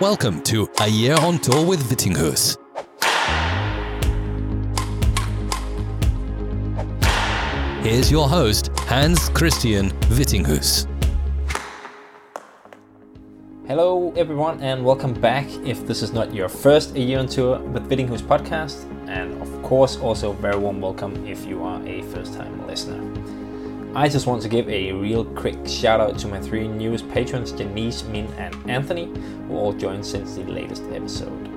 Welcome to A Year on Tour with Vittinghus. Here's your host, Hans Christian Vittinghus. Hello, everyone, and welcome back. If this is not your first A Year on Tour with Vittinghus podcast, and of course, also very warm welcome if you are a first time listener. I just want to give a real quick shout out to my three newest patrons, Denise, Min, and Anthony, who all joined since the latest episode.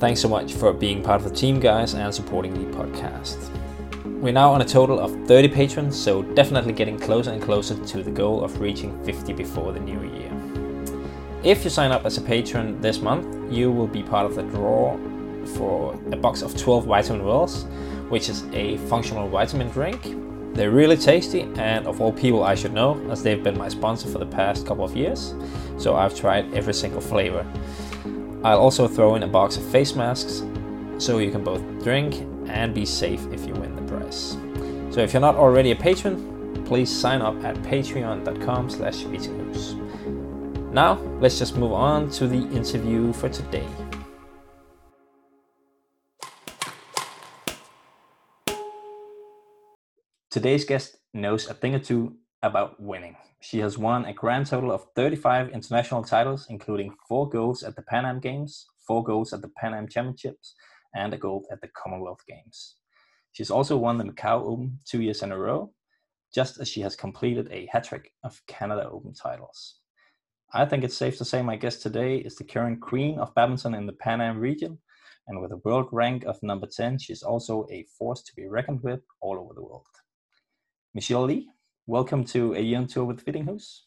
Thanks so much for being part of the team, guys, and supporting the podcast. We're now on a total of 30 patrons, so definitely getting closer and closer to the goal of reaching 50 before the new year. If you sign up as a patron this month, you will be part of the draw for a box of 12 vitamin wells, which is a functional vitamin drink. They're really tasty, and of all people, I should know, as they've been my sponsor for the past couple of years, so I've tried every single flavor. I'll also throw in a box of face masks so you can both drink and be safe if you win the prize. So if you're not already a patron, please sign up at patreon.com slash Now, let's just move on to the interview for today. Today's guest knows a thing or two about winning. She has won a grand total of 35 international titles, including four golds at the Pan Am Games, four golds at the Pan Am Championships, and a gold at the Commonwealth Games. She's also won the Macau Open two years in a row, just as she has completed a hat trick of Canada Open titles. I think it's safe to say my guest today is the current queen of badminton in the Pan Am region, and with a world rank of number 10, she's also a force to be reckoned with all over the world. Michelle Li, welcome to a young tour with Vittinghus.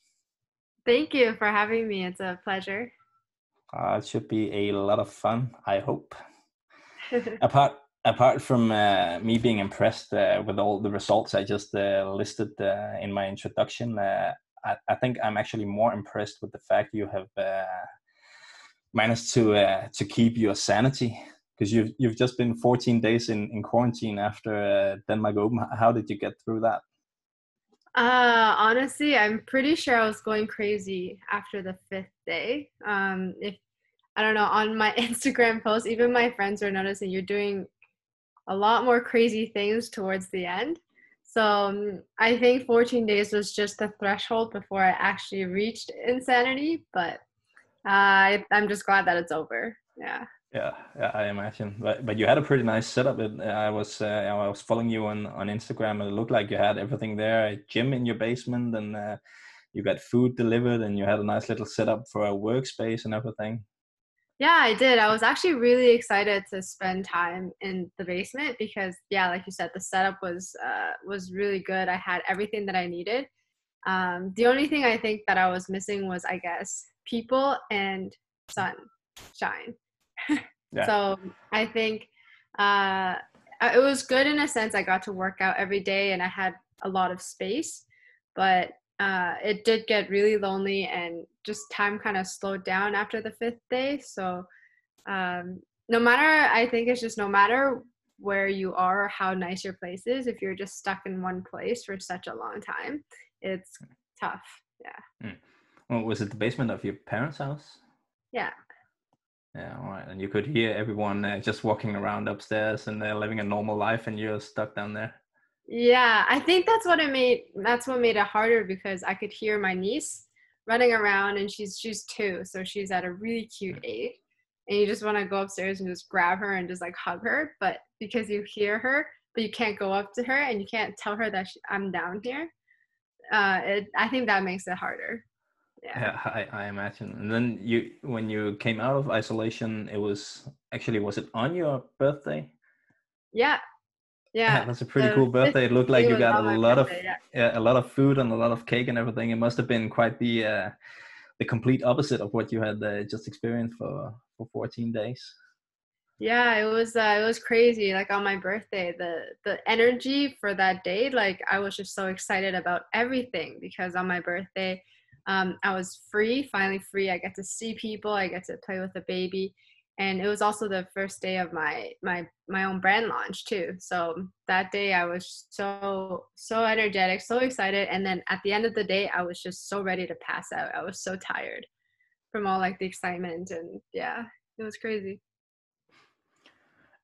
Thank you for having me. It's a pleasure. Uh, it should be a lot of fun, I hope. apart apart from uh, me being impressed uh, with all the results I just uh, listed uh, in my introduction, uh, I, I, think I'm actually more impressed with the fact you have uh, managed to to keep your sanity because you've you've just been 14 days in, in quarantine after Denmark Open. How did you get through that? Uh, honestly, I'm pretty sure I was going crazy after the fifth day. Um, if I don't know, on my Instagram post, even my friends are noticing you're doing a lot more crazy things towards the end. So um, I think 14 days was just the threshold before I actually reached insanity. But uh, I, I'm just glad that it's over. Yeah. Yeah, I imagine. But but you had a pretty nice setup. It, I was uh, I was following you on on Instagram, and it looked like you had everything there. A gym in your basement, and uh, you got food delivered, and you had a nice little setup for a workspace and everything. Yeah, I did. I was actually really excited to spend time in the basement because, yeah, like you said, the setup was uh, was really good. I had everything that I needed. Um, the only thing I think that I was missing was, I guess, people and sunshine. yeah. So I think uh, it was good in a sense. I got to work out every day and I had a lot of space, but uh, it did get really lonely and just time kind of slowed down after the fifth day. So um, no matter, I think it's just no matter where you are or how nice your place is, if you're just stuck in one place for such a long time, it's tough. Yeah. Mm. Well, was it the basement of your parents' house? Yeah. Yeah, all right. And you could hear everyone uh, just walking around upstairs and they're living a normal life, and you're stuck down there. Yeah, I think that's what it made. That's what made it harder because I could hear my niece running around, and she's she's two, so she's at a really cute mm. age, and you just want to go upstairs and just grab her and just like hug her, but because you hear her, but you can't go up to her and you can't tell her that she, I'm down here. Uh, it, I think that makes it harder. Yeah. yeah, I, I imagine. And then you, when you came out of isolation, it was actually was it on your birthday? Yeah, yeah, that's a pretty cool birthday. It looked like you got a lot birthday, of yeah. yeah. a lot of food and a lot of cake and everything. It must have been quite the uh, the complete opposite of what you had uh, just experienced for for 14 days. Yeah, it was uh, it was crazy. Like on my birthday, the the energy for that day, like I was just so excited about everything because on my birthday, um, I was free, finally free. I get to see people. I get to play with the baby and it was also the first day of my my my own brand launch too so that day i was so so energetic so excited and then at the end of the day i was just so ready to pass out i was so tired from all like the excitement and yeah, it was crazy.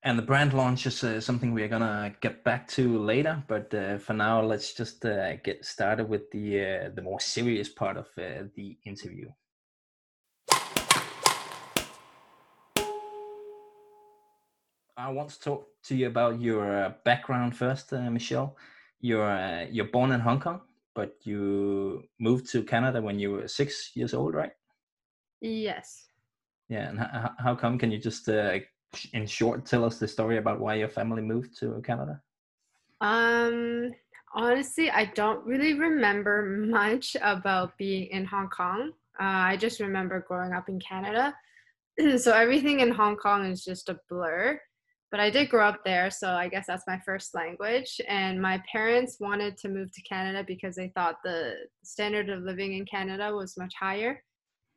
And the brand launch is uh, something we're gonna get back to later, but uh, for now, let's just uh, get started with the uh, the more serious part of uh, the interview. I want to talk to you about your uh, background first, Michelle. You're you're born in Hong Kong, but you moved to Canada when you were six years old, right? Yes. Yeah, and how, how come? Can you just in short tell us the story about why your family moved to Canada? Um, honestly, I don't really remember much about being in Hong Kong. Uh, I just remember growing up in Canada. so everything in Hong Kong is just a blur. But I did grow up there, so I guess that's my first language. And my parents wanted to move to Canada because they thought the standard of living in Canada was much higher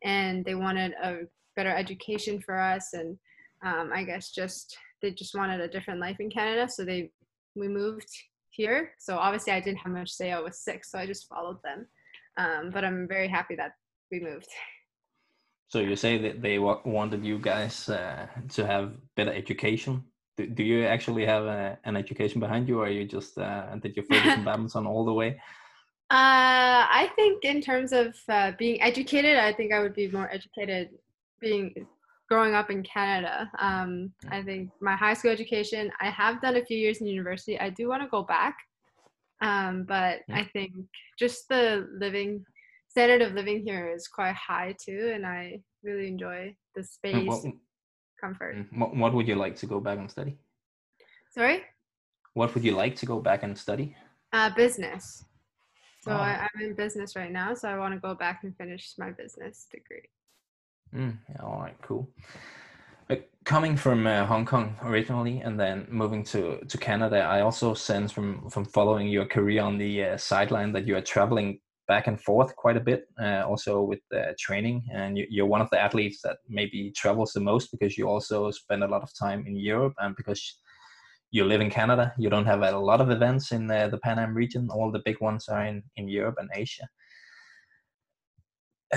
and they wanted a better education for us and um, I guess just they just wanted a different life in Canada, so they we moved here. So obviously I didn't have much say. I was sick, so I just followed them. Um, but I'm very happy that we moved. So you say that they wanted you guys uh, to have better education. Do, do you actually have a, an education behind you, or you just uh, did you focus on badminton all the way? Uh, I think in terms of uh, being educated, I think I would be more educated being growing up in Canada. Um, mm. I think my high school education, I have done a few years in university. I do want to go back. Um, but I think just the living standard of living here is quite high too, and I really enjoy the space, what, comfort. Mm, what, what would you like to go back and study? Sorry. What would you like to go back and study? Uh, business. So oh. I, I'm in business right now, so I want to go back and finish my business degree. Mm, yeah, all right, cool. Coming from uh, Hong Kong originally, and then moving to to Canada, I also sense from from following your career on the uh, sideline that you are traveling back and forth quite a bit, uh, also with uh, training, and you, are one of the athletes that maybe travels the most because you also spend a lot of time in Europe, and because you live in Canada, you don't have a lot of events in uh, the Pan Am region. All the big ones are in in Europe and Asia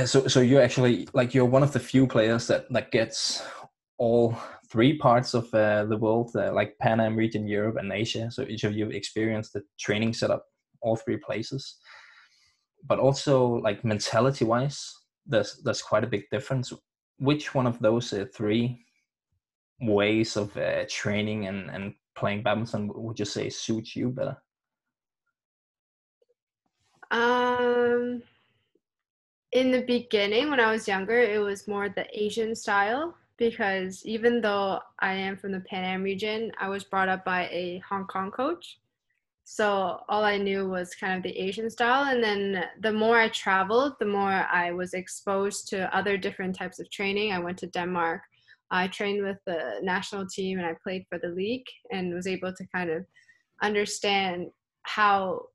so so you're actually like you're one of the few players that that gets all three parts of uh, the world uh, like pan am region europe and asia. So each of you experienced the training setup all three places. But also like mentality wise there's there's quite a big difference. Which one of those uh, three ways of uh, training and and playing badminton would you say suits you better? Um in the beginning when i was younger it was more the asian style because even though i am from the pan am region i was brought up by a hong kong coach. So all i knew was kind of the asian style. And then the more i traveled the more i was exposed to other different types of training. I went to denmark. I trained with the national team and i played for the league and was able to kind of understand how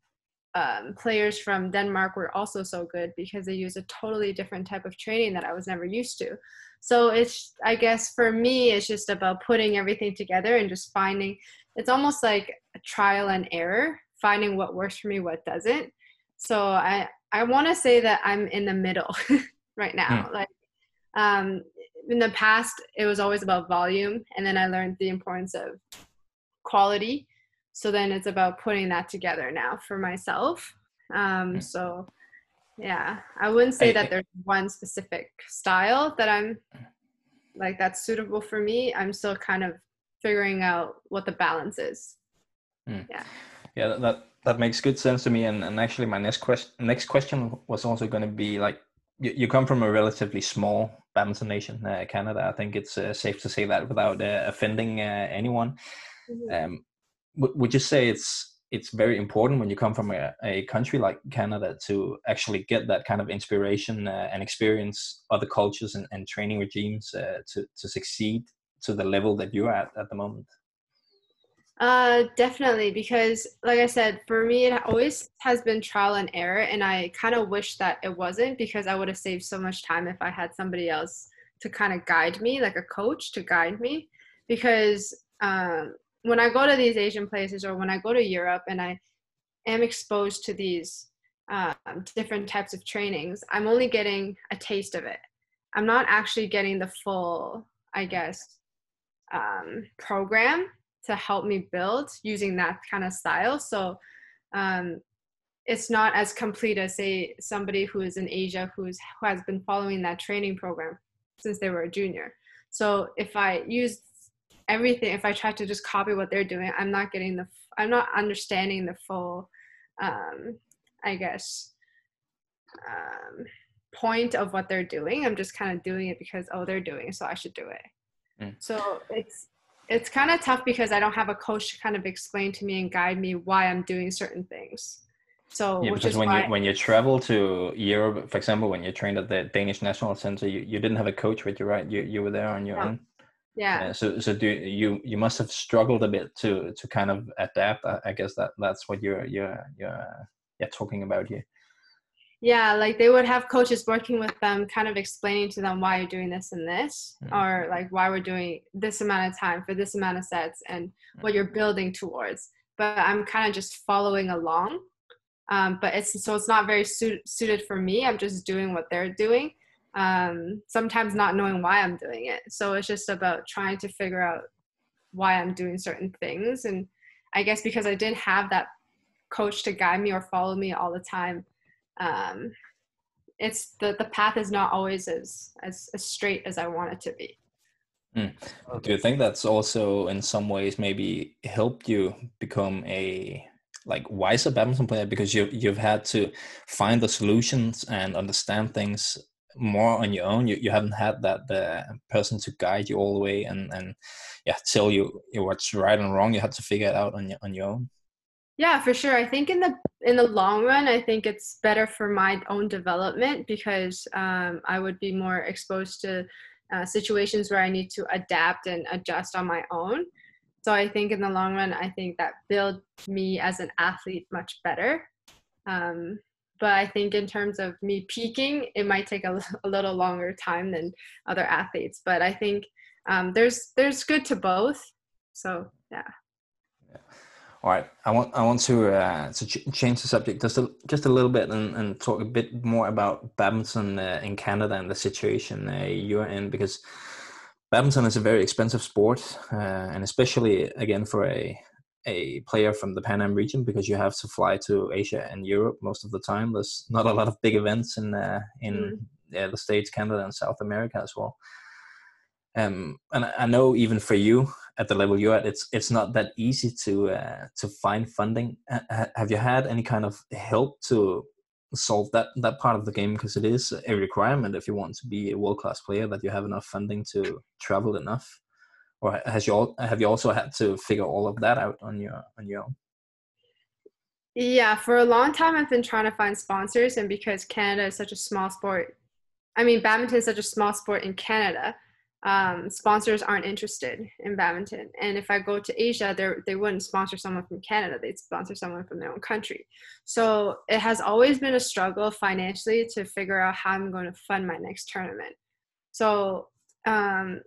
um, players from Denmark were also so good because they use a totally different type of training that I was never used to. So it's, I guess for me, it's just about putting everything together and just finding, it's almost like a trial and error, finding what works for me, what doesn't. So I, I want to say that I'm in the middle right now. Mm. Like, um, in the past, it was always about volume, and then I learned the importance of quality so then it's about putting that together now for myself. Um, so yeah i wouldn't say that there's one specific style that i'm like that's suitable for me. I'm still kind of figuring out what the balance is. Mm. yeah. Yeah that that makes good sense to me. And, and actually my next question next question was also going to be like you, you come from a relatively small badminton nation uh, canada. I think it's uh, safe to say that without uh, offending uh, anyone. Mm-hmm. um, would you say it's it's very important when you come from a, a country like Canada to actually get that kind of inspiration uh, and experience other cultures and, and training regimes uh, to, to succeed to the level that you're at at the moment? Uh, definitely, because like I said, for me, it always has been trial and error, and I kind of wish that it wasn't because I would have saved so much time if I had somebody else to kind of guide me, like a coach to guide me. Because um, when I go to these Asian places or when I go to Europe and I am exposed to these um, different types of trainings, I'm only getting a taste of it. I'm not actually getting the full, I guess, um, program to help me build using that kind of style. So um, it's not as complete as say somebody who is in Asia who's who has been following that training program since they were a junior. So if I use everything, if I try to just copy what they're doing, I'm not getting the I'm not understanding the full, um, I guess, um, point of what they're doing. I'm just kind of doing it because oh they're doing it, so I should do it. Mm. So it's it's kind of tough because I don't have a coach to kind of explain to me and guide me why I'm doing certain things. So yeah, because when you when you travel to Europe, for example, when you trained at the Danish National Center, you, you didn't have a coach with you, right? You you were there on your own. Yeah. so so do you you must have struggled a bit to to kind of adapt. I, I guess that that's what you're you're you're yeah talking about here. Yeah, like they would have coaches working with them, kind of explaining to them why you're doing this and this, mm-hmm. or like why we're doing this amount of time for this amount of sets and mm-hmm. what you're building towards. But I'm kind of just following along um, but it's so it's not very su- suited for me i'm just doing what they're doing um, sometimes not knowing why i'm doing it. So it's just about trying to figure out why i'm doing certain things. And i guess because i didn't have that coach to guide me or follow me all the time um, it's the the path is not always as as, as straight as i want it to be. Mm. do you think that's also in some ways maybe helped you become a like wiser badminton player? Because you you've had to find the solutions and understand things more on your own. You you haven't had that the person to guide you all the way and and yeah tell you, you what's right and wrong. You had to figure it out on your on your own. Yeah, for sure. I think in the in the long run, I think it's better for my own development because um, I would be more exposed to uh, situations where I need to adapt and adjust on my own. So I think in the long run, I think that built me as an athlete much better. Um, but I think in terms of me peaking, it might take a, a little longer time than other athletes. But I think um, there's there's good to both. So yeah. yeah. All right, I want I want to uh, to ch- change the subject just a, just a little bit and, and talk a bit more about badminton uh, in Canada and the situation uh, you're in because badminton is a very expensive sport, uh, and especially again for a a player from the Pan Am region because you have to fly to Asia and Europe most of the time. There's not a lot of big events in uh, in mm. the States, Canada, and South America as well. Um, and I know even for you at the level you're at, it's it's not that easy to uh, to find funding. have you had any kind of help to solve that that part of the game because it is a requirement if you want to be a world class player that you have enough funding to travel enough or has you all have you also had to figure all of that out on your on your own yeah for a long time i've been trying to find sponsors and because canada is such a small sport i mean badminton is such a small sport in canada um, sponsors aren't interested in badminton. And if I go to Asia, they they wouldn't sponsor someone from Canada. They'd sponsor someone from their own country. So it has always been a struggle financially to figure out how I'm going to fund my next tournament. So um,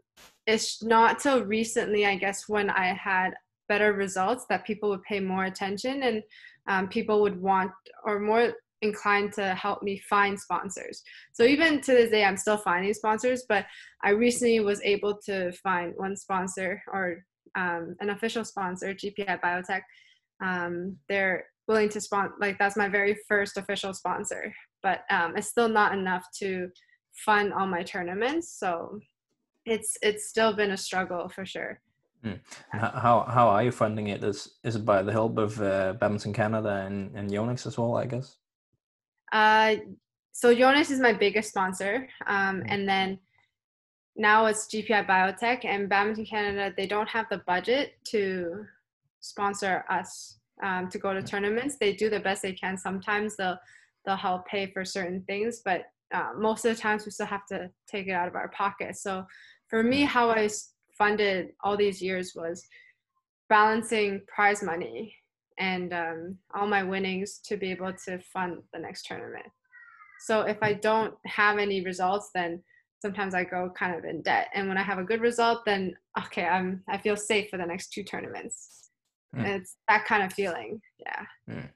it's not till recently, I guess, when I had better results that people would pay more attention and um, people would want or more inclined to help me find sponsors. So even to this day, I'm still finding sponsors, but I recently was able to find one sponsor or um, an official sponsor, GPI Biotech. Um, they're willing to sponsor, like that's my very first official sponsor, but um, it's still not enough to fund all my tournaments. So it's it's still been a struggle for sure. Mm. How how are you funding it? Is is it by the help of uh, Badminton Canada and and Yonex as well? I guess. Uh, so Yonex is my biggest sponsor, um, mm. and then now it's GPI Biotech and Badminton Canada. They don't have the budget to sponsor us um, to go to mm. tournaments. They do the best they can. Sometimes they'll they'll help pay for certain things, but uh, most of the times we still have to take it out of our pocket. So for me, how I funded all these years was balancing prize money and um, all my winnings to be able to fund the next tournament. So if I don't have any results, then sometimes I go kind of in debt. And when I have a good result, then okay, I'm I feel safe for the next two tournaments. Mm. It's that kind of feeling. Yeah. Mm.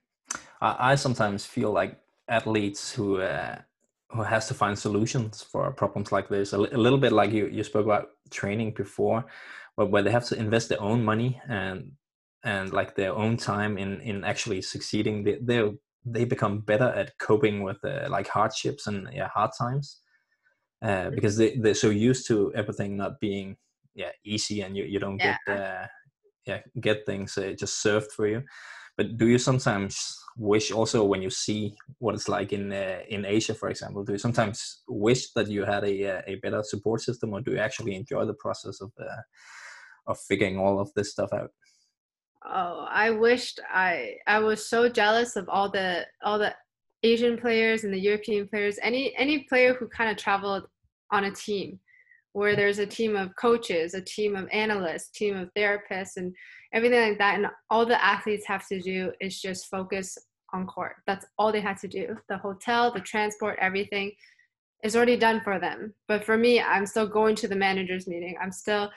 I, I, sometimes feel like athletes who uh, who has to find solutions for problems like this. A, a little bit like you you spoke about training before, but where they have to invest their own money and and like their own time in in actually succeeding. They they they become better at coping with uh, like hardships and yeah, hard times uh, because they they're so used to everything not being yeah easy and you you don't yeah. get uh, yeah get things uh, just served for you. But do you sometimes wish also when you see what it's like in uh, in Asia, for example, do you sometimes wish that you had a uh, a better support system, or do you actually enjoy the process of uh, of figuring all of this stuff out? Oh, I wished I I was so jealous of all the all the Asian players and the European players. Any any player who kind of traveled on a team where there's a team of coaches, a team of analysts, team of therapists, and everything like that. And all the athletes have to do is just focus on court. That's all they had to do. The hotel, the transport, everything is already done for them. But for me, I'm still going to the managers meeting. I'm still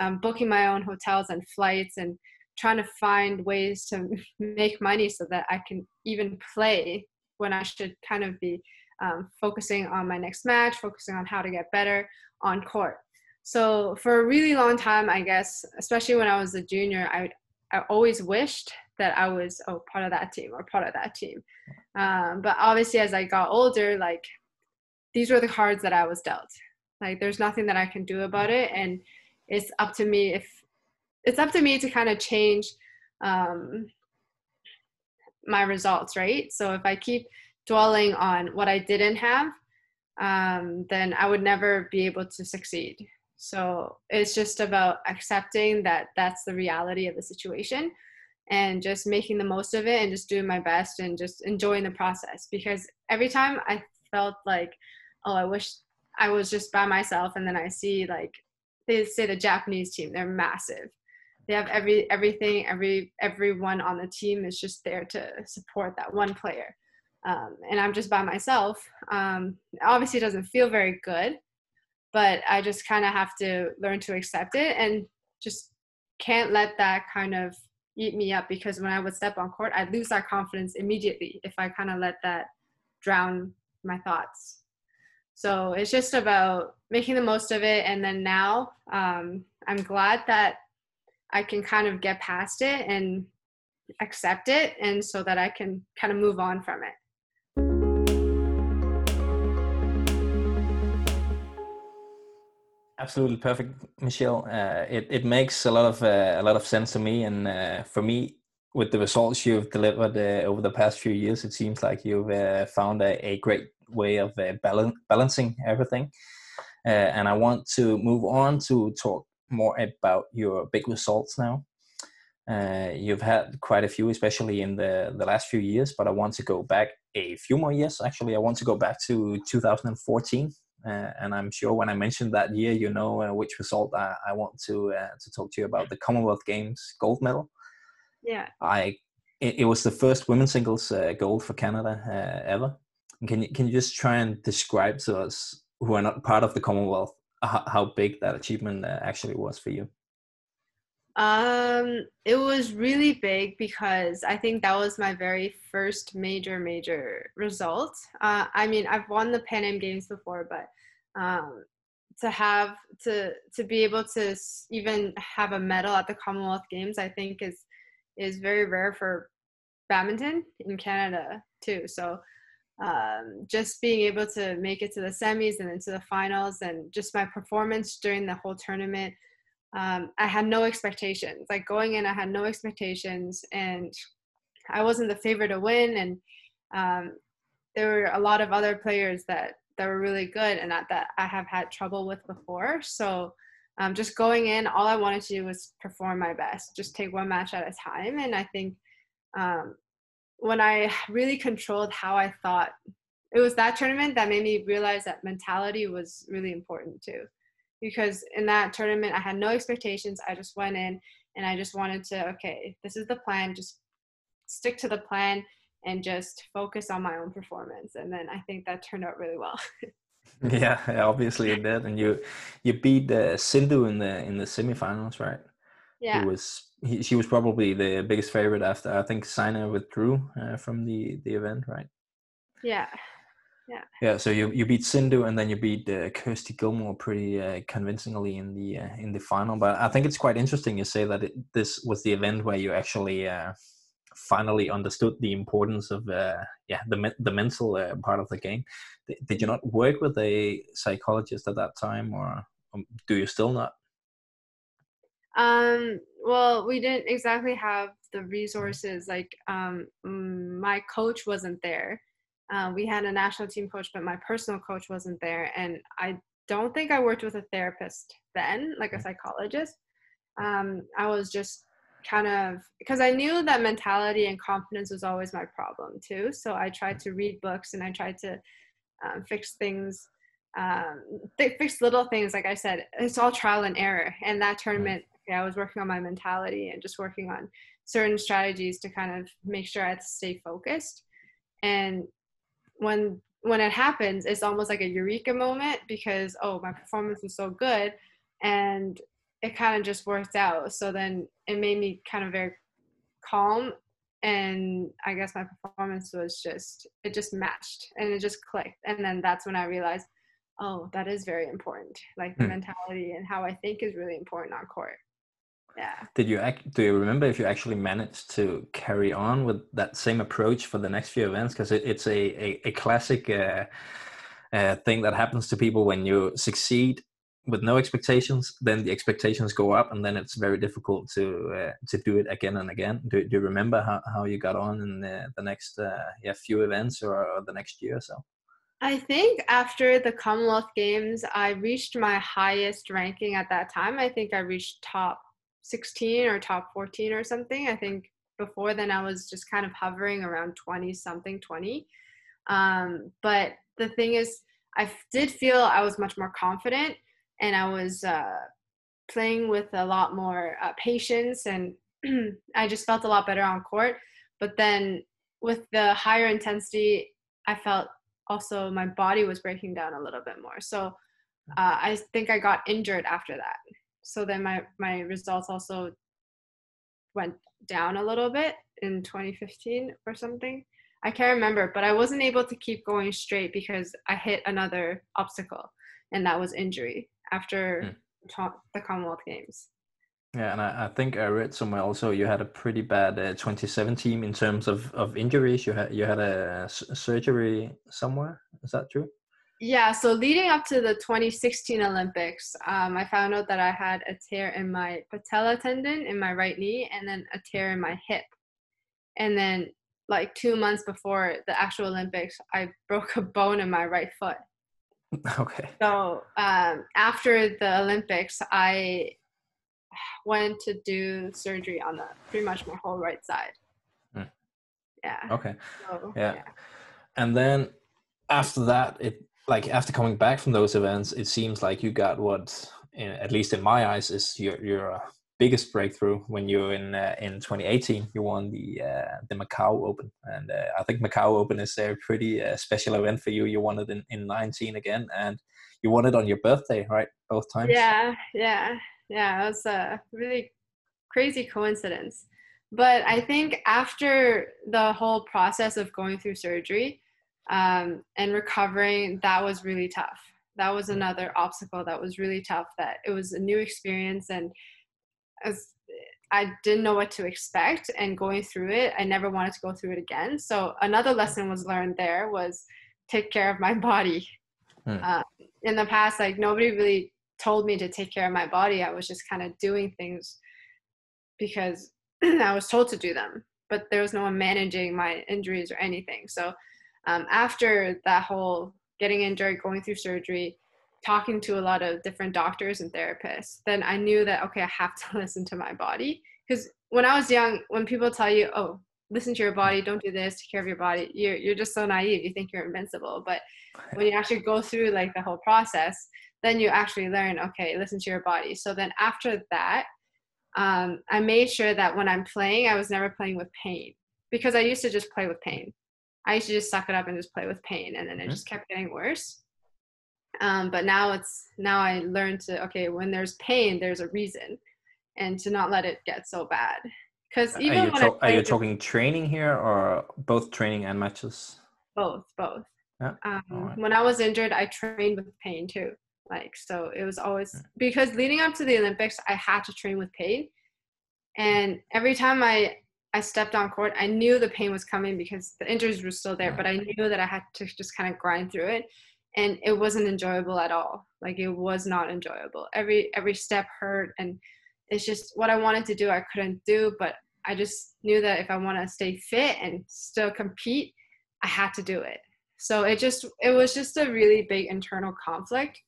um, booking my own hotels and flights and trying to find ways to make money so that I can even play when I should kind of be um, focusing on my next match, focusing on how to get better on court. So for a really long time, I guess, especially when I was a junior, I I always wished that I was oh part of that team or part of that team. Um, but obviously, as I got older, like these were the cards that I was dealt. Like there's nothing that I can do about it, and it's up to me if it's up to me to kind of change um, my results, right? So if I keep dwelling on what I didn't have, um, then I would never be able to succeed. So it's just about accepting that that's the reality of the situation and just making the most of it and just doing my best and just enjoying the process. Because every time I felt like, oh, I wish I was just by myself, and then I see like they say the Japanese team, they're massive. They have every everything, every everyone on the team is just there to support that one player. Um, and I'm just by myself. Um, obviously, it doesn't feel very good, but I just kind of have to learn to accept it and just can't let that kind of eat me up because when I would step on court, I'd lose that confidence immediately if I kind of let that drown my thoughts. So it's just about making the most of it. And then now um, I'm glad that I can kind of get past it and accept it, and so that I can kind of move on from it. Absolutely perfect, Michelle. Uh, it it makes a lot of uh, a lot of sense to me, and uh, for me, with the results you've delivered uh, over the past few years, it seems like you've uh, found a, a, great way of uh, balance, balancing everything. and I want to move on to talk more about your big results now. you've had quite a few, especially in the the last few years, but I want to go back a few more years. Actually, I want to go back to 2014 uh, and I'm sure when I mentioned that year, you know uh, which result I, I want to uh, to talk to you about the Commonwealth Games gold medal. Yeah, I it, it was the first women's singles uh, gold for Canada uh, ever. Can you can you just try and describe to us who are not part of the Commonwealth how, how big that achievement uh, actually was for you? Um, it was really big because I think that was my very first major, major result. Uh, I mean, I've won the Pan Am Games before, but um, to have to to be able to even have a medal at the Commonwealth Games, I think is is very rare for badminton in Canada too. So um, just being able to make it to the semis and into the finals, and just my performance during the whole tournament um, I had no expectations. Like going in, I had no expectations, and I wasn't the favorite to win. And um, there were a lot of other players that that were really good, and that that I have had trouble with before. So um, just going in, all I wanted to do was perform my best, just take one match at a time. And I think um, when I really controlled how I thought, it was that tournament that made me realize that mentality was really important too because in that tournament I had no expectations. I just went in and I just wanted to, okay, this is the plan, just stick to the plan and just focus on my own performance. And then I think that turned out really well. yeah, obviously it did. And you you beat uh, Sindhu in the in the semifinals, right? Yeah. Was he, she was probably the biggest favorite after I think Saina withdrew uh, from the the event, right? Yeah. Yeah. Yeah. So you, you beat Sindhu and then you beat uh, Kirsty Gilmour pretty uh, convincingly in the uh, in the final. But I think it's quite interesting you say that it, this was the event where you actually uh, finally understood the importance of uh, yeah the the mental uh, part of the game. Did you not work with a psychologist at that time, or um, do you still not? Um, well, we didn't exactly have the resources. Like, um, my coach wasn't there. Uh, we had a national team coach, but my personal coach wasn't there, and I don't think I worked with a therapist then, like a psychologist. Um, I was just kind of because I knew that mentality and confidence was always my problem too. So I tried to read books and I tried to um, fix things, um, th- fix little things. Like I said, it's all trial and error. And that tournament, yeah, I was working on my mentality and just working on certain strategies to kind of make sure I stay focused. And when when it happens, it's almost like a eureka moment because oh, my performance was so good, and it kind of just worked out. So then it made me kind of very calm and I guess my performance was just it just matched and it just clicked. And then that's when I realized, oh, that is very important. Like the mm. mentality and how I think is really important on court. Yeah. Did you act, do you remember if you actually managed to carry on with that same approach for the next few events? Because it, it's a, a, a classic uh, uh, thing that happens to people when you succeed with no expectations, then the expectations go up, and then it's very difficult to uh, to do it again and again. Do, do you remember how, how you got on in the, the next uh, yeah few events or, or the next year or so? I think after the Commonwealth Games, I reached my highest ranking at that time. I think I reached top 16 or top 14 or something. I think before then I was just kind of hovering around 20 something, 20. Um, but the thing is, I did feel I was much more confident and I was uh, playing with a lot more uh, patience, and I just felt a lot better on court. But then with the higher intensity, I felt also my body was breaking down a little bit more. So uh, I think I got injured after that. So then my my results also went down a little bit in 2015 or something. I can't remember, but I wasn't able to keep going straight because I hit another obstacle, and that was injury after mm. the Commonwealth Games. Yeah, and I, I, think I read somewhere also you had a pretty bad uh, 2017 in terms of, of injuries. You had you had a, a surgery somewhere. Is that true? Yeah. So leading up to the 2016 Olympics, um, I found out that I had a tear in my patella tendon in my right knee, and then a tear in my hip. And then, like two months before the actual Olympics, I broke a bone in my right foot. Okay. So um, after the Olympics, I went to do surgery on the pretty much my whole right side. Mm. Yeah. Okay. So, yeah. yeah. And then after that, it like after coming back from those events, it seems like you got what, at least in my eyes, is your your biggest breakthrough when you in uh, in 2018 you won the uh, the Macau Open. And uh, I think Macau Open is a pretty uh, special event for you. You won it in, in 19 again and you won it on your birthday right? Both times? Yeah yeah yeah. It was a really crazy coincidence. But I think after the whole process of going through surgery um, and recovering that was really tough that was another obstacle that was really tough that it was a new experience and as I didn't know what to expect and going through it, I never wanted to go through it again. So another lesson was learned there was take care of my body. Hmm. Uh, in the past, like nobody really told me to take care of my body. I was just kind of doing things because I was told to do them, but there was no one managing my injuries or anything. So um, after that whole getting injured, going through surgery, talking to a lot of different doctors and therapists, then I knew that, okay, I have to listen to my body. Because when I was young, when people tell you, oh, listen to your body, don't do this, take care of your body, you're, you're just so naive. You think you're invincible. But when you actually go through like the whole process, then you actually learn, okay, listen to your body. So then after that, um, I made sure that when I'm playing, I was never playing with pain because I used to just play with pain. I used to just suck it up and just play with pain, and then it just kept getting worse um, but now it's now i learned to okay when there's pain there's a reason and to not let it get so bad because even are you, to- are you talking training here or both training and matches both both Yeah. Um, right. When I was injured, I trained with pain too. Like, so it was always because leading up to the Olympics, I had to train with pain. And every time I, I stepped on court, I knew the pain was coming because the injuries were still there, but I knew that I had to just kind of grind through it. And it wasn't enjoyable at all. Like it was not enjoyable. Every every step hurt and it's just what I wanted to do I couldn't do, but I just knew that if I want to stay fit and still compete, I had to do it. So it just it was just a really big internal conflict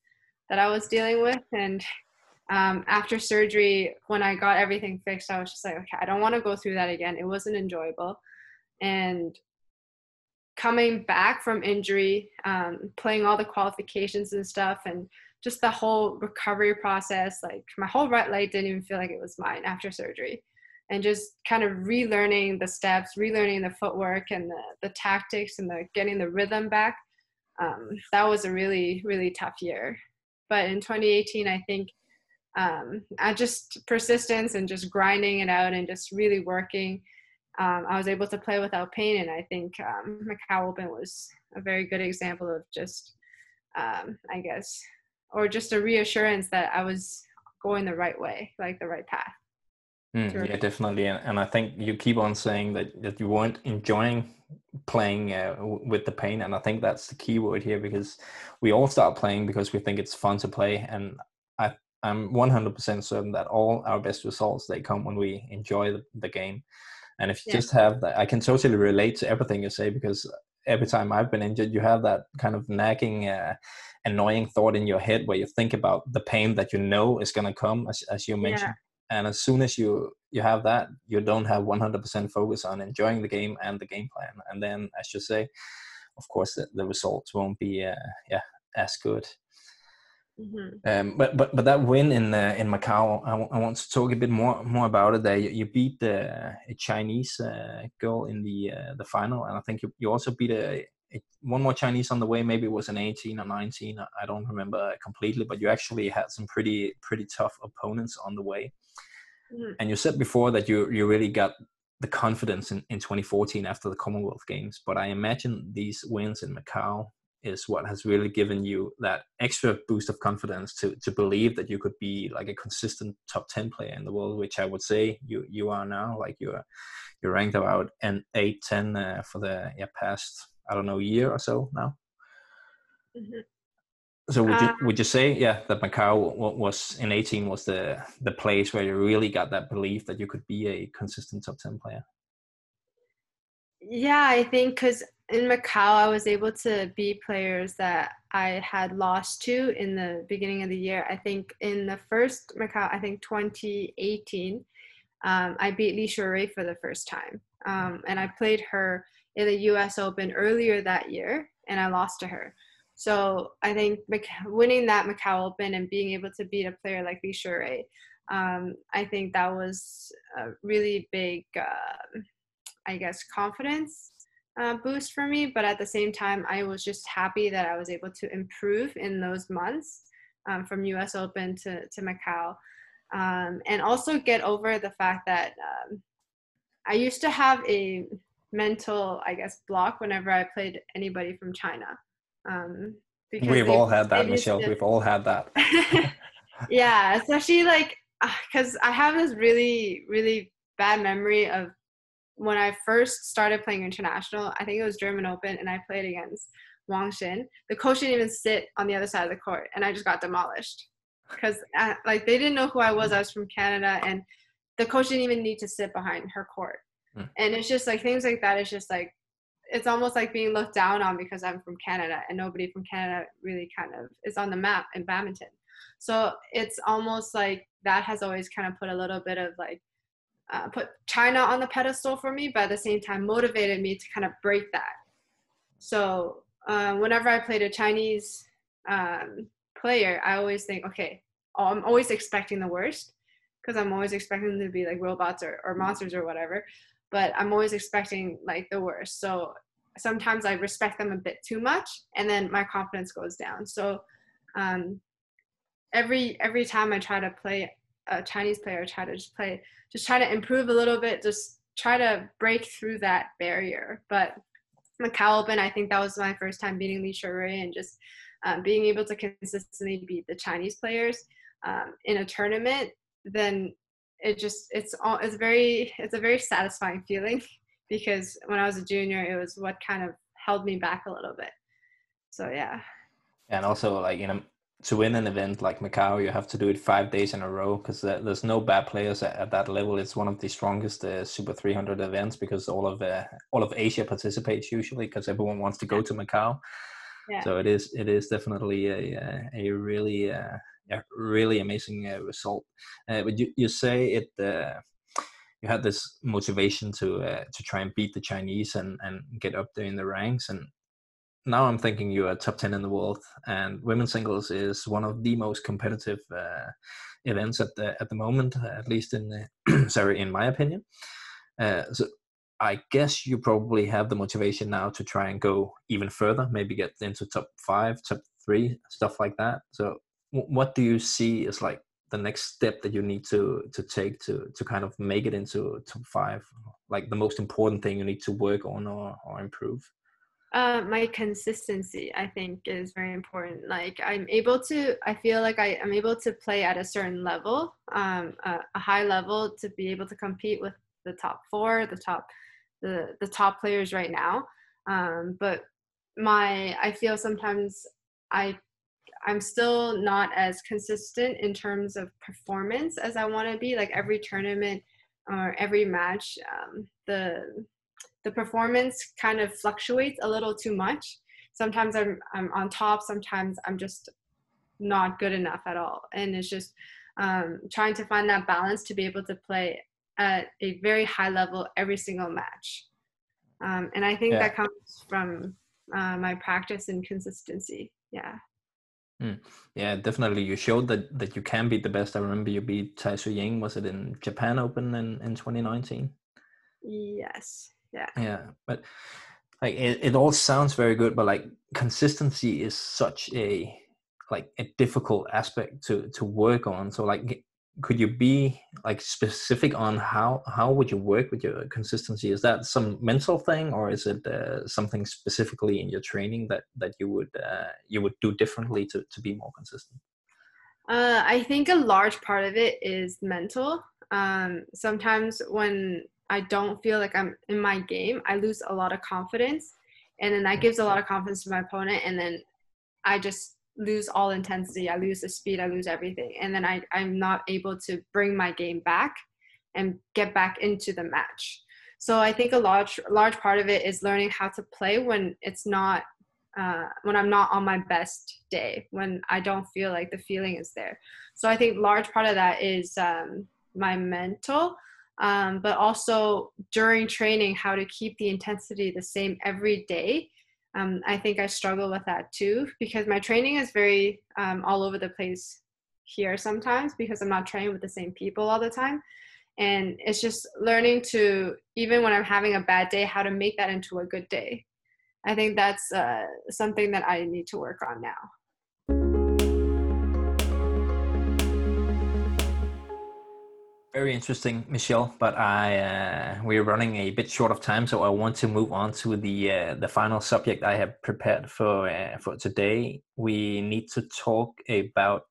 that I was dealing with and um, after surgery when I got everything fixed I was just like okay I don't want to go through that again it wasn't enjoyable and coming back from injury um, playing all the qualifications and stuff and just the whole recovery process like my whole right leg didn't even feel like it was mine after surgery and just kind of relearning the steps, relearning the footwork and the, the tactics and the getting the rhythm back. Um, that was a really, really tough year. But in 2018, I think um, I just persistence and just grinding it out and just really working. Um, I was able to play without pain, and I think um, Macau Open was a very good example of just, um, I guess, or just a reassurance that I was going the right way, like the right path. Mm, yeah, definitely. And, and I think you keep on saying that, that you weren't enjoying playing uh, with the pain. And I think that's the key word here because we all start playing because we think it's fun to play. And I'm 100% certain that all our best results, they come when we enjoy the, the game. And if you yeah. just have that, I can totally relate to everything you say because every time I've been injured, you have that kind of nagging, uh, annoying thought in your head where you think about the pain that you know is going to come, as, as you mentioned. Yeah and as soon as you you have that you don't have 100% focus on enjoying the game and the game plan and then as you say of course the, the results won't be uh, yeah as good mm-hmm. um, but but but that win in uh, in Macau, I, w- I want to talk a bit more more about it. There, you, you beat the a Chinese uh, girl in the uh, the final, and I think you, you also beat a, a, one more Chinese on the way. Maybe it was an 18 or 19. I don't remember completely, but you actually had some pretty pretty tough opponents on the way. Mm. And you said before that you you really got the confidence in, in 2014 after the Commonwealth Games, but I imagine these wins in Macau is what has really given you that extra boost of confidence to to believe that you could be like a consistent top 10 player in the world which i would say you you are now like you're you're ranked about an 8 10 uh, for the yeah past i don't know year or so now mm-hmm. So would you uh, would you say yeah that Macau was in 18 was the the place where you really got that belief that you could be a consistent top 10 player? Yeah, I think because in Macau I was able to beat players that I had lost to in the beginning of the year. I think in the first Macau, I think 2018, um, I beat Li Xuerui for the first time, um, and I played her in the U.S. Open earlier that year, and I lost to her. So I think winning that Macau Open and being able to beat a player like Li Xuerui, um, I think that was a really big, uh, I guess, confidence uh, boost for me. But at the same time, I was just happy that I was able to improve in those months um, from U.S. Open to to Macau, um, and also get over the fact that um, I used to have a mental, I guess, block whenever I played anybody from China. Um, We've all had that, Michelle. To... We've all had that. yeah, especially like because uh, I have this really, really bad memory of when I first started playing international. I think it was German Open, and I played against Wang Xin. The coach didn't even sit on the other side of the court, and I just got demolished because like they didn't know who I was. I was from Canada, and the coach didn't even need to sit behind her court. Mm. And it's just like things like that. It's just like it's almost like being looked down on because I'm from Canada and nobody from Canada really kind of is on the map in badminton. So it's almost like that has always kind of put a little bit of like uh, put China on the pedestal for me, but at the same time motivated me to kind of break that. So uh, whenever I played a Chinese um, player, I always think, okay, oh, I'm always expecting the worst because I'm always expecting them to be like robots or, or monsters or whatever but I'm always expecting like the worst. So sometimes I respect them a bit too much, and then my confidence goes down. So um, every every time I try to play a Chinese player, try to just play, just try to improve a little bit, just try to break through that barrier. But Macau Open, I think that was my first time beating Li Xuerui and just um, being able to consistently beat the Chinese players um, in a tournament, then it just it's all it's very it's a very satisfying feeling because when I was a junior, it was what kind of held me back a little bit. So yeah. And also, like you know, to win an event like Macau, you have to do it five days in a row because there's no bad players at, at, that level. It's one of the strongest uh, Super 300 events because all of uh, all of Asia participates usually because everyone wants to go to Macau. Yeah. So it is it is definitely a a really uh, a really amazing uh, result. Uh, but you you say it uh, you had this motivation to uh, to try and beat the Chinese and and get up there in the ranks and now I'm thinking you are top 10 in the world, and women's singles is one of the most competitive uh, events at the at the moment, at least in the, sorry, in my opinion. Uh, so I guess you probably have the motivation now to try and go even further, maybe get into top five, top three, stuff like that. So what do you see as like the next step that you need to to take to to kind of make it into top five? Like the most important thing you need to work on or, or improve? Uh, my consistency, I think, is very important. Like I'm able to, I feel like I am able to play at a certain level, um, a, a, high level, to be able to compete with the top four, the top, the the top players right now. Um, but my, I feel sometimes I, I'm still not as consistent in terms of performance as I want to be. Like every tournament or every match, um, the the performance kind of fluctuates a little too much. Sometimes I'm I'm on top, sometimes I'm just not good enough at all, and it's just um, trying to find that balance to be able to play at a very high level every single match. Um, and I think yeah. that comes from uh, my practice and consistency. Yeah. Mm. Yeah, definitely. You showed that that you can beat the best. I remember you beat Tai Tzu Ying. Was it in Japan Open in, in 2019? Yes yeah. Yeah but like it, it all sounds very good but like consistency is such a like a difficult aspect to to work on. So like could you be like specific on how how would you work with your consistency? Is that some mental thing or is it uh, something specifically in your training that that you would uh, you would do differently to to be more consistent? Uh, i think a large part of it is mental. Um, sometimes when I don't feel like I'm in my game, I lose a lot of confidence. And then that gives a lot of confidence to my opponent. And then I just lose all intensity. I lose the speed. I lose everything. And then I, I'm not able to bring my game back and get back into the match. So I think a large large part of it is learning how to play when it's not uh, when I'm not on my best day, when I don't feel like the feeling is there. So I think large part of that is um, my mental um, but also during training, how to keep the intensity the same every day. Um, I think I struggle with that too because my training is very um, all over the place here sometimes because I'm not training with the same people all the time. And it's just learning to, even when I'm having a bad day, how to make that into a good day. I think that's uh, something that I need to work on now. Very interesting, Michelle. But I uh, we're running a bit short of time, so I want to move on to the uh, the final subject I have prepared for uh, for today. We need to talk about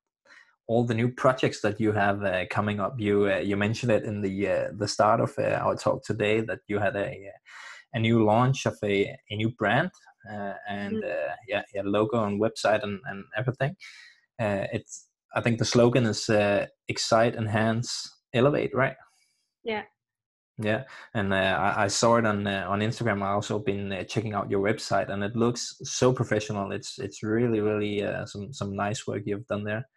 all the new projects that you have uh, coming up. You uh, you mentioned it in the uh, the start of our talk today that you had a a new launch of a, a new brand and mm-hmm. yeah, yeah, logo and website and, and everything. it's I think the slogan is excite, enhance, elevate right? Yeah. Yeah and uh, I, I, saw it on uh, on instagram. I also been uh, checking out your website and it looks so professional. It's it's really really uh, some some nice work you've done there.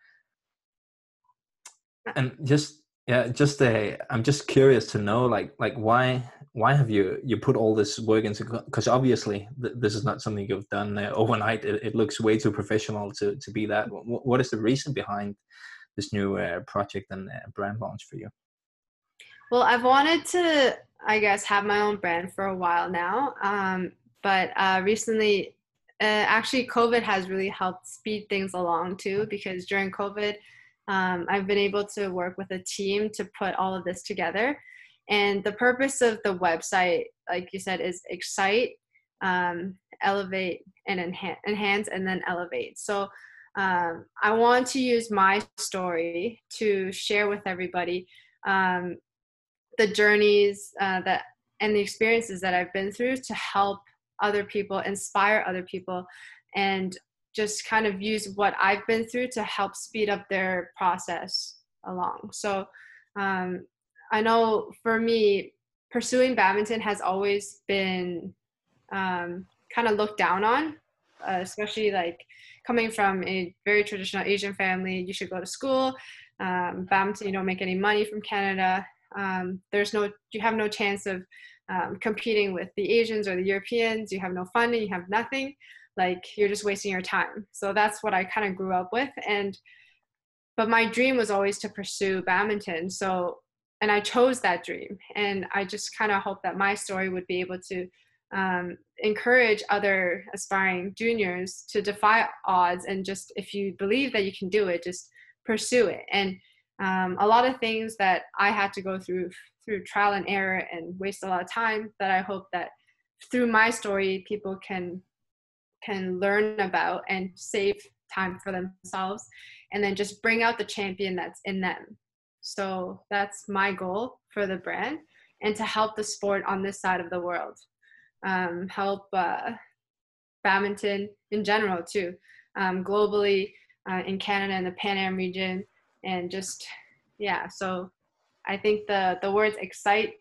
And just yeah just uh, i'm just curious to know like like why why have you you put all this work into because obviously th- this is not something you've done uh, overnight. It, it, looks way too professional to to be that. W- what is the reason behind this new uh, project and uh, brand launch for you? Well, I've wanted to, I guess, have my own brand for a while now. Um, but uh, recently, uh, actually, COVID has really helped speed things along too, because during COVID, um, I've been able to work with a team to put all of this together. And the purpose of the website, like you said, is excite, um, elevate and enhance, enhance and then elevate. So um, I want to use my story to share with everybody um, the journeys uh, that and the experiences that I've been through to help other people, inspire other people, and just kind of use what I've been through to help speed up their process along. So um, I know for me, pursuing badminton has always been um, kind of looked down on, uh, especially like coming from a very traditional Asian family. You should go to school. Um, badminton, you don't make any money from Canada. Um, there's no, you have no chance of um, competing with the Asians or the Europeans. You have no funding. You have nothing. Like you're just wasting your time. So that's what I kind of grew up with. And but my dream was always to pursue badminton. So and I chose that dream. And I just kind of hope that my story would be able to um, encourage other aspiring juniors to defy odds and just if you believe that you can do it, just pursue it. And um, a lot of things that I had to go through through trial and error and waste a lot of time that I hope that through my story people can can learn about and save time for themselves and then just bring out the champion that's in them so that's my goal for the brand and to help the sport on this side of the world. Um, help uh, badminton in general too, um, globally uh, in Canada and the Pan Am region, and just yeah. So I think the the words excite,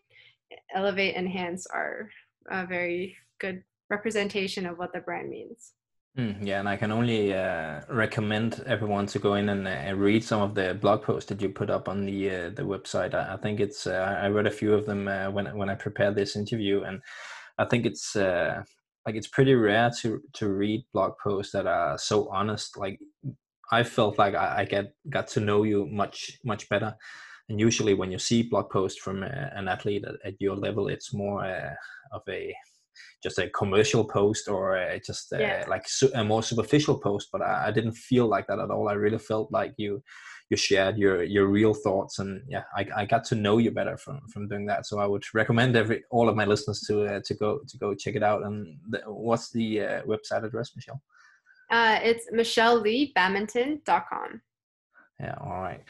elevate, enhance are a very good representation of what the brand means. Mm, yeah, and I can only uh, recommend everyone to go in and uh, read some of the blog posts that you put up on the uh, the website. I, I think it's uh, I read a few of them uh, when when I prepared this interview, and I think it's uh, like it's pretty rare to to read blog posts that are so honest. Like I felt like I, I get got to know you much much better. And usually, when you see blog posts from uh, an athlete at, at your level, it's more uh, of a just a commercial post or a, just a, yeah. like a more superficial post but I, I, didn't feel like that at all i really felt like you you shared your your real thoughts and yeah i, I got to know you better from from doing that so i would recommend every all of my listeners to uh, to go to go check it out and the, what's the uh, website address michelle uh, it's michellelibadminton.com yeah all right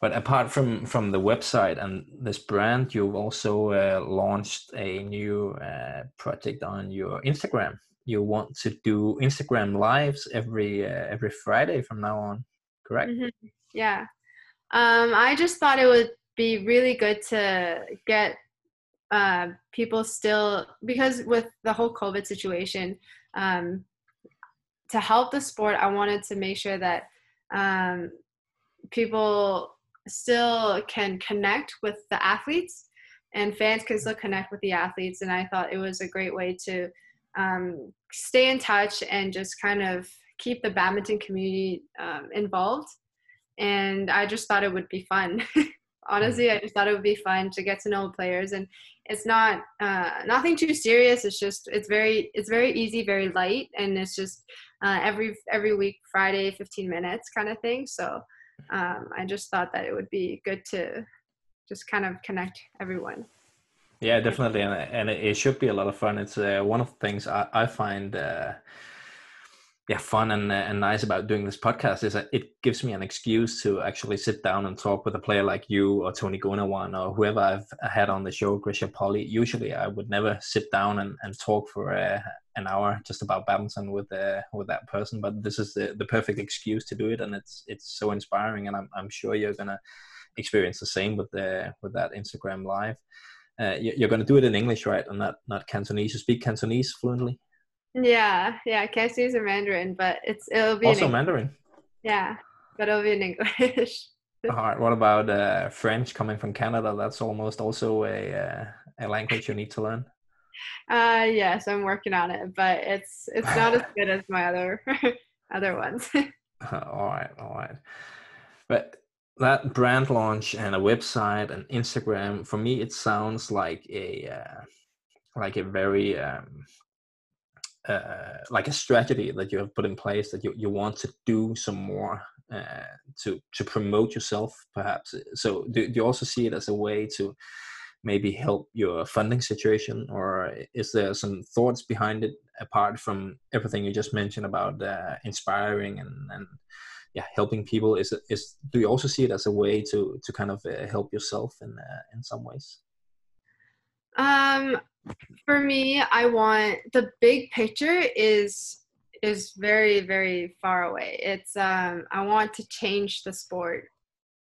but apart from from the website and this brand, you've also uh, launched a new uh, project on your Instagram. You want to do Instagram lives every uh, every Friday from now on, correct? Mm-hmm. Yeah. Um, I just thought it would be really good to get uh, people still because with the whole COVID situation, um, to help the sport, I wanted to make sure that um, people still can connect with the athletes and fans can still connect with the athletes and i thought it was a great way to um, stay in touch and just kind of keep the badminton community um, involved and i just thought it would be fun honestly i just thought it would be fun to get to know players and it's not uh, nothing too serious it's just it's very it's very easy very light and it's just uh, every every week friday 15 minutes kind of thing so um, I just thought that it would be good to just kind of connect everyone. Yeah, definitely, and and it should be a lot of fun. It's uh, one of the things I, I find. Uh, yeah, fun and, uh, and nice about doing this podcast is that it gives me an excuse to actually sit down and talk with a player like you or Tony Gunawan or whoever I've had on the show, Greysia Polii. Usually, I would never sit down and, and talk for uh, an hour just about badminton with uh, with that person, but this is the, the perfect excuse to do it, and it's it's so inspiring, and I'm I'm sure you're gonna experience the same with the with that Instagram live. Uh, you're going to do it in English, right, and not not Cantonese. You speak Cantonese fluently. Yeah, yeah, Cantonese and Mandarin, but it's it'll be also Mandarin. Yeah, but it'll be in English. All right. What about uh, French coming from Canada? That's almost also a uh, a language you need to learn. Uh, yes, I'm working on it, but it's it's not as good as my other other ones. all right, all right. But that brand launch and a website and Instagram for me, it sounds like a uh, like a very um, uh, like a strategy that you have put in place that you, you want to do some more uh, to to promote yourself perhaps. So do, do you also see it as a way to maybe help your funding situation or is there some thoughts behind it apart from everything you just mentioned about uh, inspiring and, and yeah helping people? Is is do you also see it as a way to to kind of uh, help yourself in uh, in some ways um for me i want the big picture is is very very far away. It's um i want to change the sport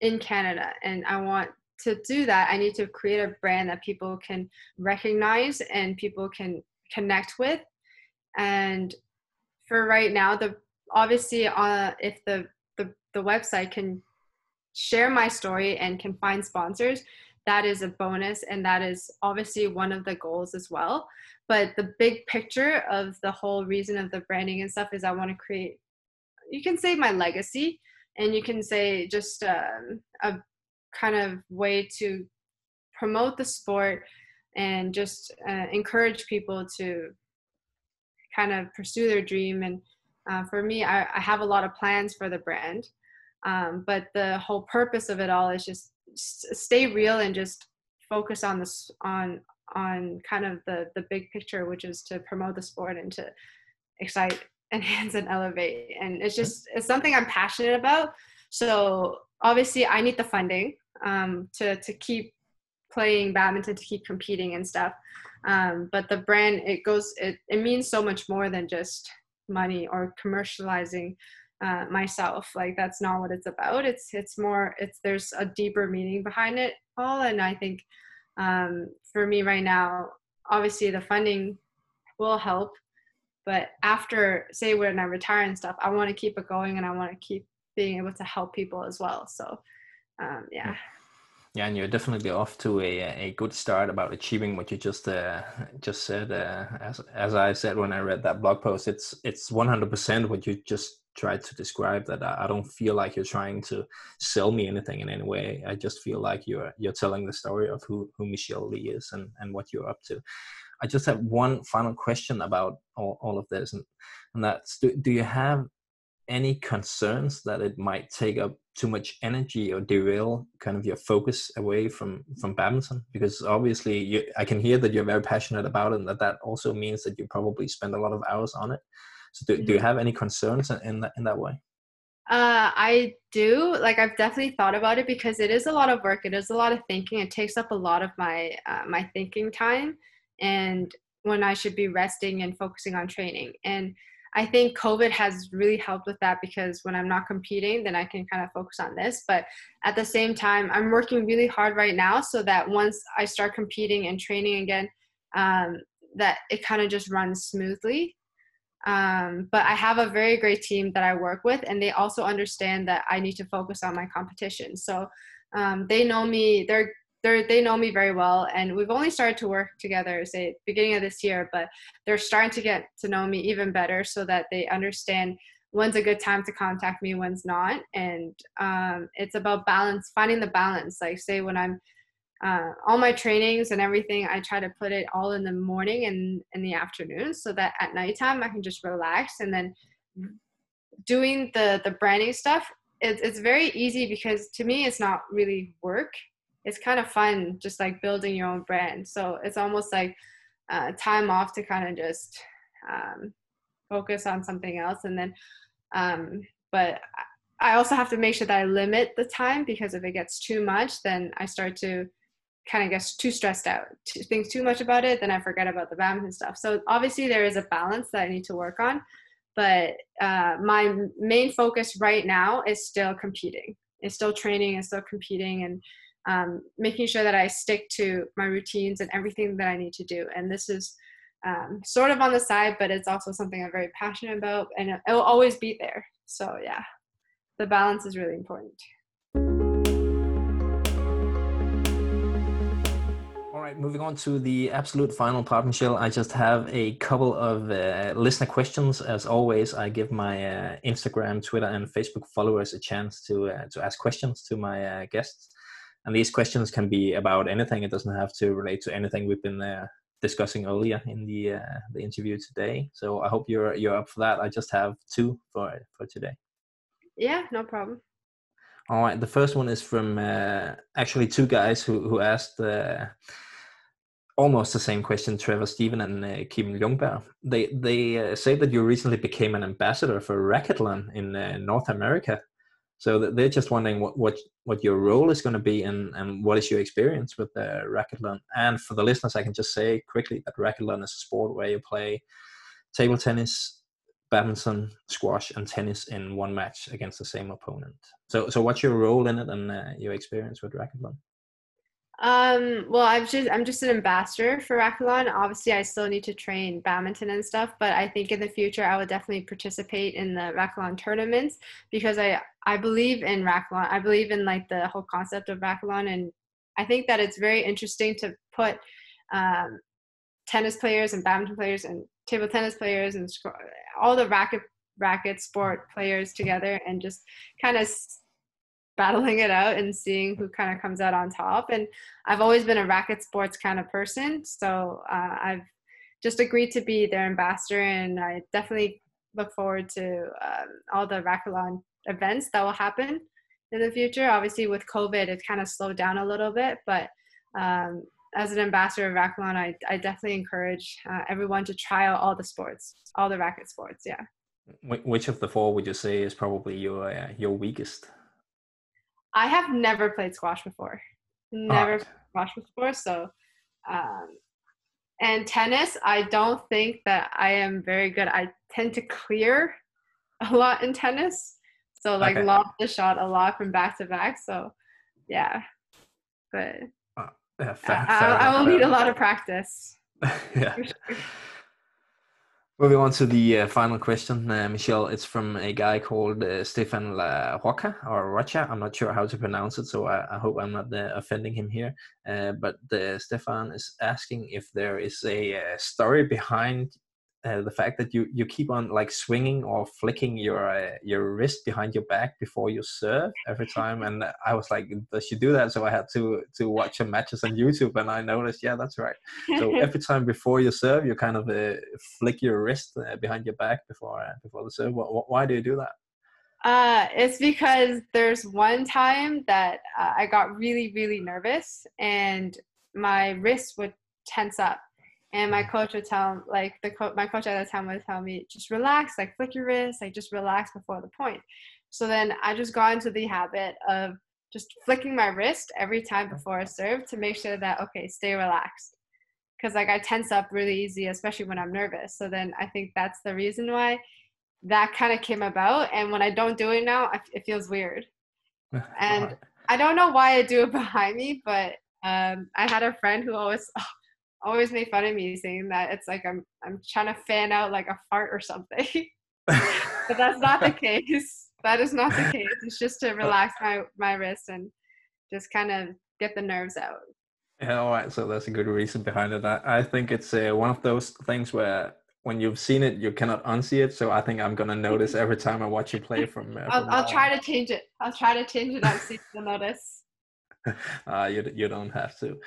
in canada and i want to do that. I need to create a brand that people can recognize and people can connect with. And for right now the obviously uh, if the, the the website can share my story and can find sponsors that is a bonus and that is obviously one of the goals as well. But the big picture of the whole reason of the branding and stuff is i want to create you can say my legacy and you can say just um, a kind of way to promote the sport and just uh, encourage people to kind of pursue their dream. And uh, for me I, I, have a lot of plans for the brand um, but the whole purpose of it all is just stay real and just focus on this on on kind of the the big picture which is to promote the sport and to excite enhance and elevate. And it's just it's something i'm passionate about. So obviously i need the funding um, to to keep playing badminton to keep competing and stuff. Um, but the brand it goes it, it means so much more than just money or commercializing uh, myself like that's not what it's about. It's it's more it's there's a deeper meaning behind it all and i think um, for me right now obviously the funding will help but after say when i retire and stuff i want to keep it going and i want to keep being able to help people as well so um, yeah. Yeah, and you're definitely off to a a good start about achieving what you just uh, just said. Uh, as as I said when I read that blog post, it's it's 100% what you just tried to describe that I, don't feel like you're trying to sell me anything in any way. I just feel like you're you're telling the story of who who Michelle Li is and and what you're up to. I just have one final question about all, all of this, and and that's do, do you have any concerns that it might take up too much energy or derail kind of your focus away from from badminton because obviously you, i can hear that you're very passionate about it and that that also means that you probably spend a lot of hours on it so do, do you mm-hmm. have any concerns in that in that way? Uh, I do. Like I've definitely thought about it because it is a lot of work. It is a lot of thinking. It takes up a lot of my uh, my thinking time, and when I should be resting and focusing on training. And I think COVID has really helped with that because when I'm not competing, then I can kind of focus on this. But at the same time, I'm working really hard right now so that once I start competing and training again, um, that it kind of just runs smoothly. Um, but I have a very great team that I work with, and they also understand that I need to focus on my competition. So um, they know me. They're they're, they know me very well, and we've only started to work together, say beginning of this year. But they're starting to get to know me even better, so that they understand when's a good time to contact me, when's not, and um, it's about balance, finding the balance. Like say when I'm uh, all my trainings and everything, I try to put it all in the morning and in the afternoon so that at nighttime I can just relax. And then doing the the branding stuff, it's it's very easy because to me it's not really work. It's kind of fun, just like building your own brand. So it's almost like uh, time off to kind of just um, focus on something else. And then, um, but I also have to make sure that I limit the time because if it gets too much, then I start to kind of gets too stressed out, to think too much about it, then I forget about the badminton stuff. So obviously there is a balance that I need to work on, but uh, my main focus right now is still competing. It's still training and still competing and um, making sure that I stick to my routines and everything that I need to do. And this is um, sort of on the side, but it's also something I'm very passionate about, and it will always be there. So yeah, the balance is really important. Right, moving on to the absolute final part, Michelle. I just have a couple of uh, listener questions. As always, I give my uh, Instagram, Twitter, and Facebook followers a chance to uh, to ask questions to my uh, guests. And these questions can be about anything. It doesn't have to relate to anything we've been uh, discussing earlier in the uh, the interview today. So I hope you're you're up for that. I just have two for for today. Yeah, no problem. All right, the first one is from uh, actually two guys who who asked uh, almost the same question: Trevor Steven and uh, Kim Ljungberg. They they uh, say that you recently became an ambassador for Racketlon in uh, North America. So they're just wondering what what what your role is going to be and and what is your experience with the Racketlon. And for the listeners, I can just say quickly that Racketlon is a sport where you play table tennis, badminton, squash, and tennis in one match against the same opponent. So, so what's your role in it and uh, your experience with racketlon? Um, well, I'm just I'm just an ambassador for racketlon. Obviously, I still need to train badminton and stuff, but I think in the future I would definitely participate in the racketlon tournaments because I I believe in racketlon. I believe in like the whole concept of racketlon, and I think that it's very interesting to put um, tennis players and badminton players and table tennis players and all the racket racket sport players together and just kind of battling it out and seeing who kind of comes out on top. And I've always been a racket sports kind of person, so uh, I've just agreed to be their ambassador, and I definitely look forward to um, all the racketlon events that will happen in the future. Obviously, with COVID, it kind of slowed down a little bit, but um, as an ambassador of racketlon, I, I definitely encourage uh, everyone to try out all the sports, all the racket sports. Yeah. Which of the four would you say is probably your uh, your weakest? I have never played squash before. Never oh. squash before. So, um, and tennis, I don't think that I am very good. I tend to clear a lot in tennis. So like okay. lob the shot a lot from back to back. So yeah. But yeah, fair, I, fair I, I, will need a lot of practice. yeah. Moving on to the uh, final question, uh, Michelle. It's from a guy called uh, Stefan La Roca or Rocha. I'm not sure how to pronounce it, so I, I hope I'm not uh, offending him here. Uh, but Stefan is asking if there is a uh, story behind uh, the fact that you you keep on like swinging or flicking your uh, your wrist behind your back before you serve every time and i was like does she do that? So i had to to watch her matches on youtube and i noticed yeah that's right. So every time before you serve you kind of uh, flick your wrist uh, behind your back before uh, before the serve. Why do you do that? Uh, it's because there's one time that I got really, really nervous and my wrist would tense up and my coach would tell, like the co- my coach at the time would tell me, just relax, like flick your wrist, like just relax before the point. So then I just got into the habit of just flicking my wrist every time before I serve to make sure that okay, stay relaxed. Because like I tense up really easy, especially when I'm nervous. So then I think that's the reason why that kind of came about. And when I don't do it now, it feels weird. And I don't know why I do it behind me, but um, I had a friend who always always made fun of me saying that it's like I'm I'm trying to fan out like a fart or something. but that's not the case. That is not the case. It's just to relax my my wrist and just kind of get the nerves out. Yeah, all right. So that's a good reason behind it. I, I think it's uh, one of those things where when you've seen it, you cannot unsee it. So I think I'm gonna notice every time I watch you play. From, uh, I'll, I'll try to change it. I'll try to change it. I'll see the notice. uh, you you don't have to.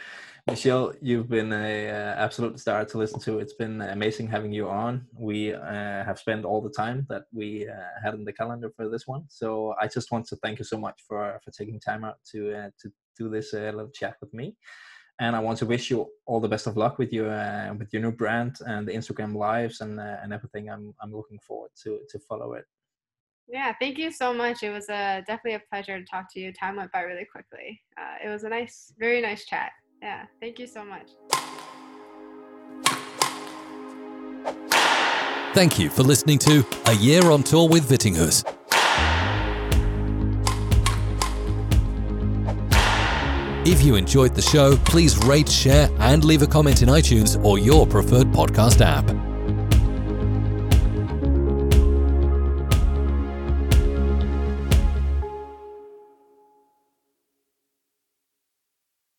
Michelle, you've been a uh, absolute star to listen to. It's been amazing having you on. We uh, have spent all the time that we uh, had in the calendar for this one, so I just want to thank you so much for for taking time out to uh, to do this uh, little chat with me. And I want to wish you all the best of luck with your with your new brand and the Instagram lives and and everything. I'm I'm looking forward to to follow it. Yeah, thank you so much. It was a, definitely a pleasure to talk to you. Time went by really quickly. Uh, it was a nice, very nice chat. Yeah, thank you so much. Thank you for listening to A Year on Tour with Vittinghus. If you enjoyed the show, please rate, share, and leave a comment in iTunes or your preferred podcast app.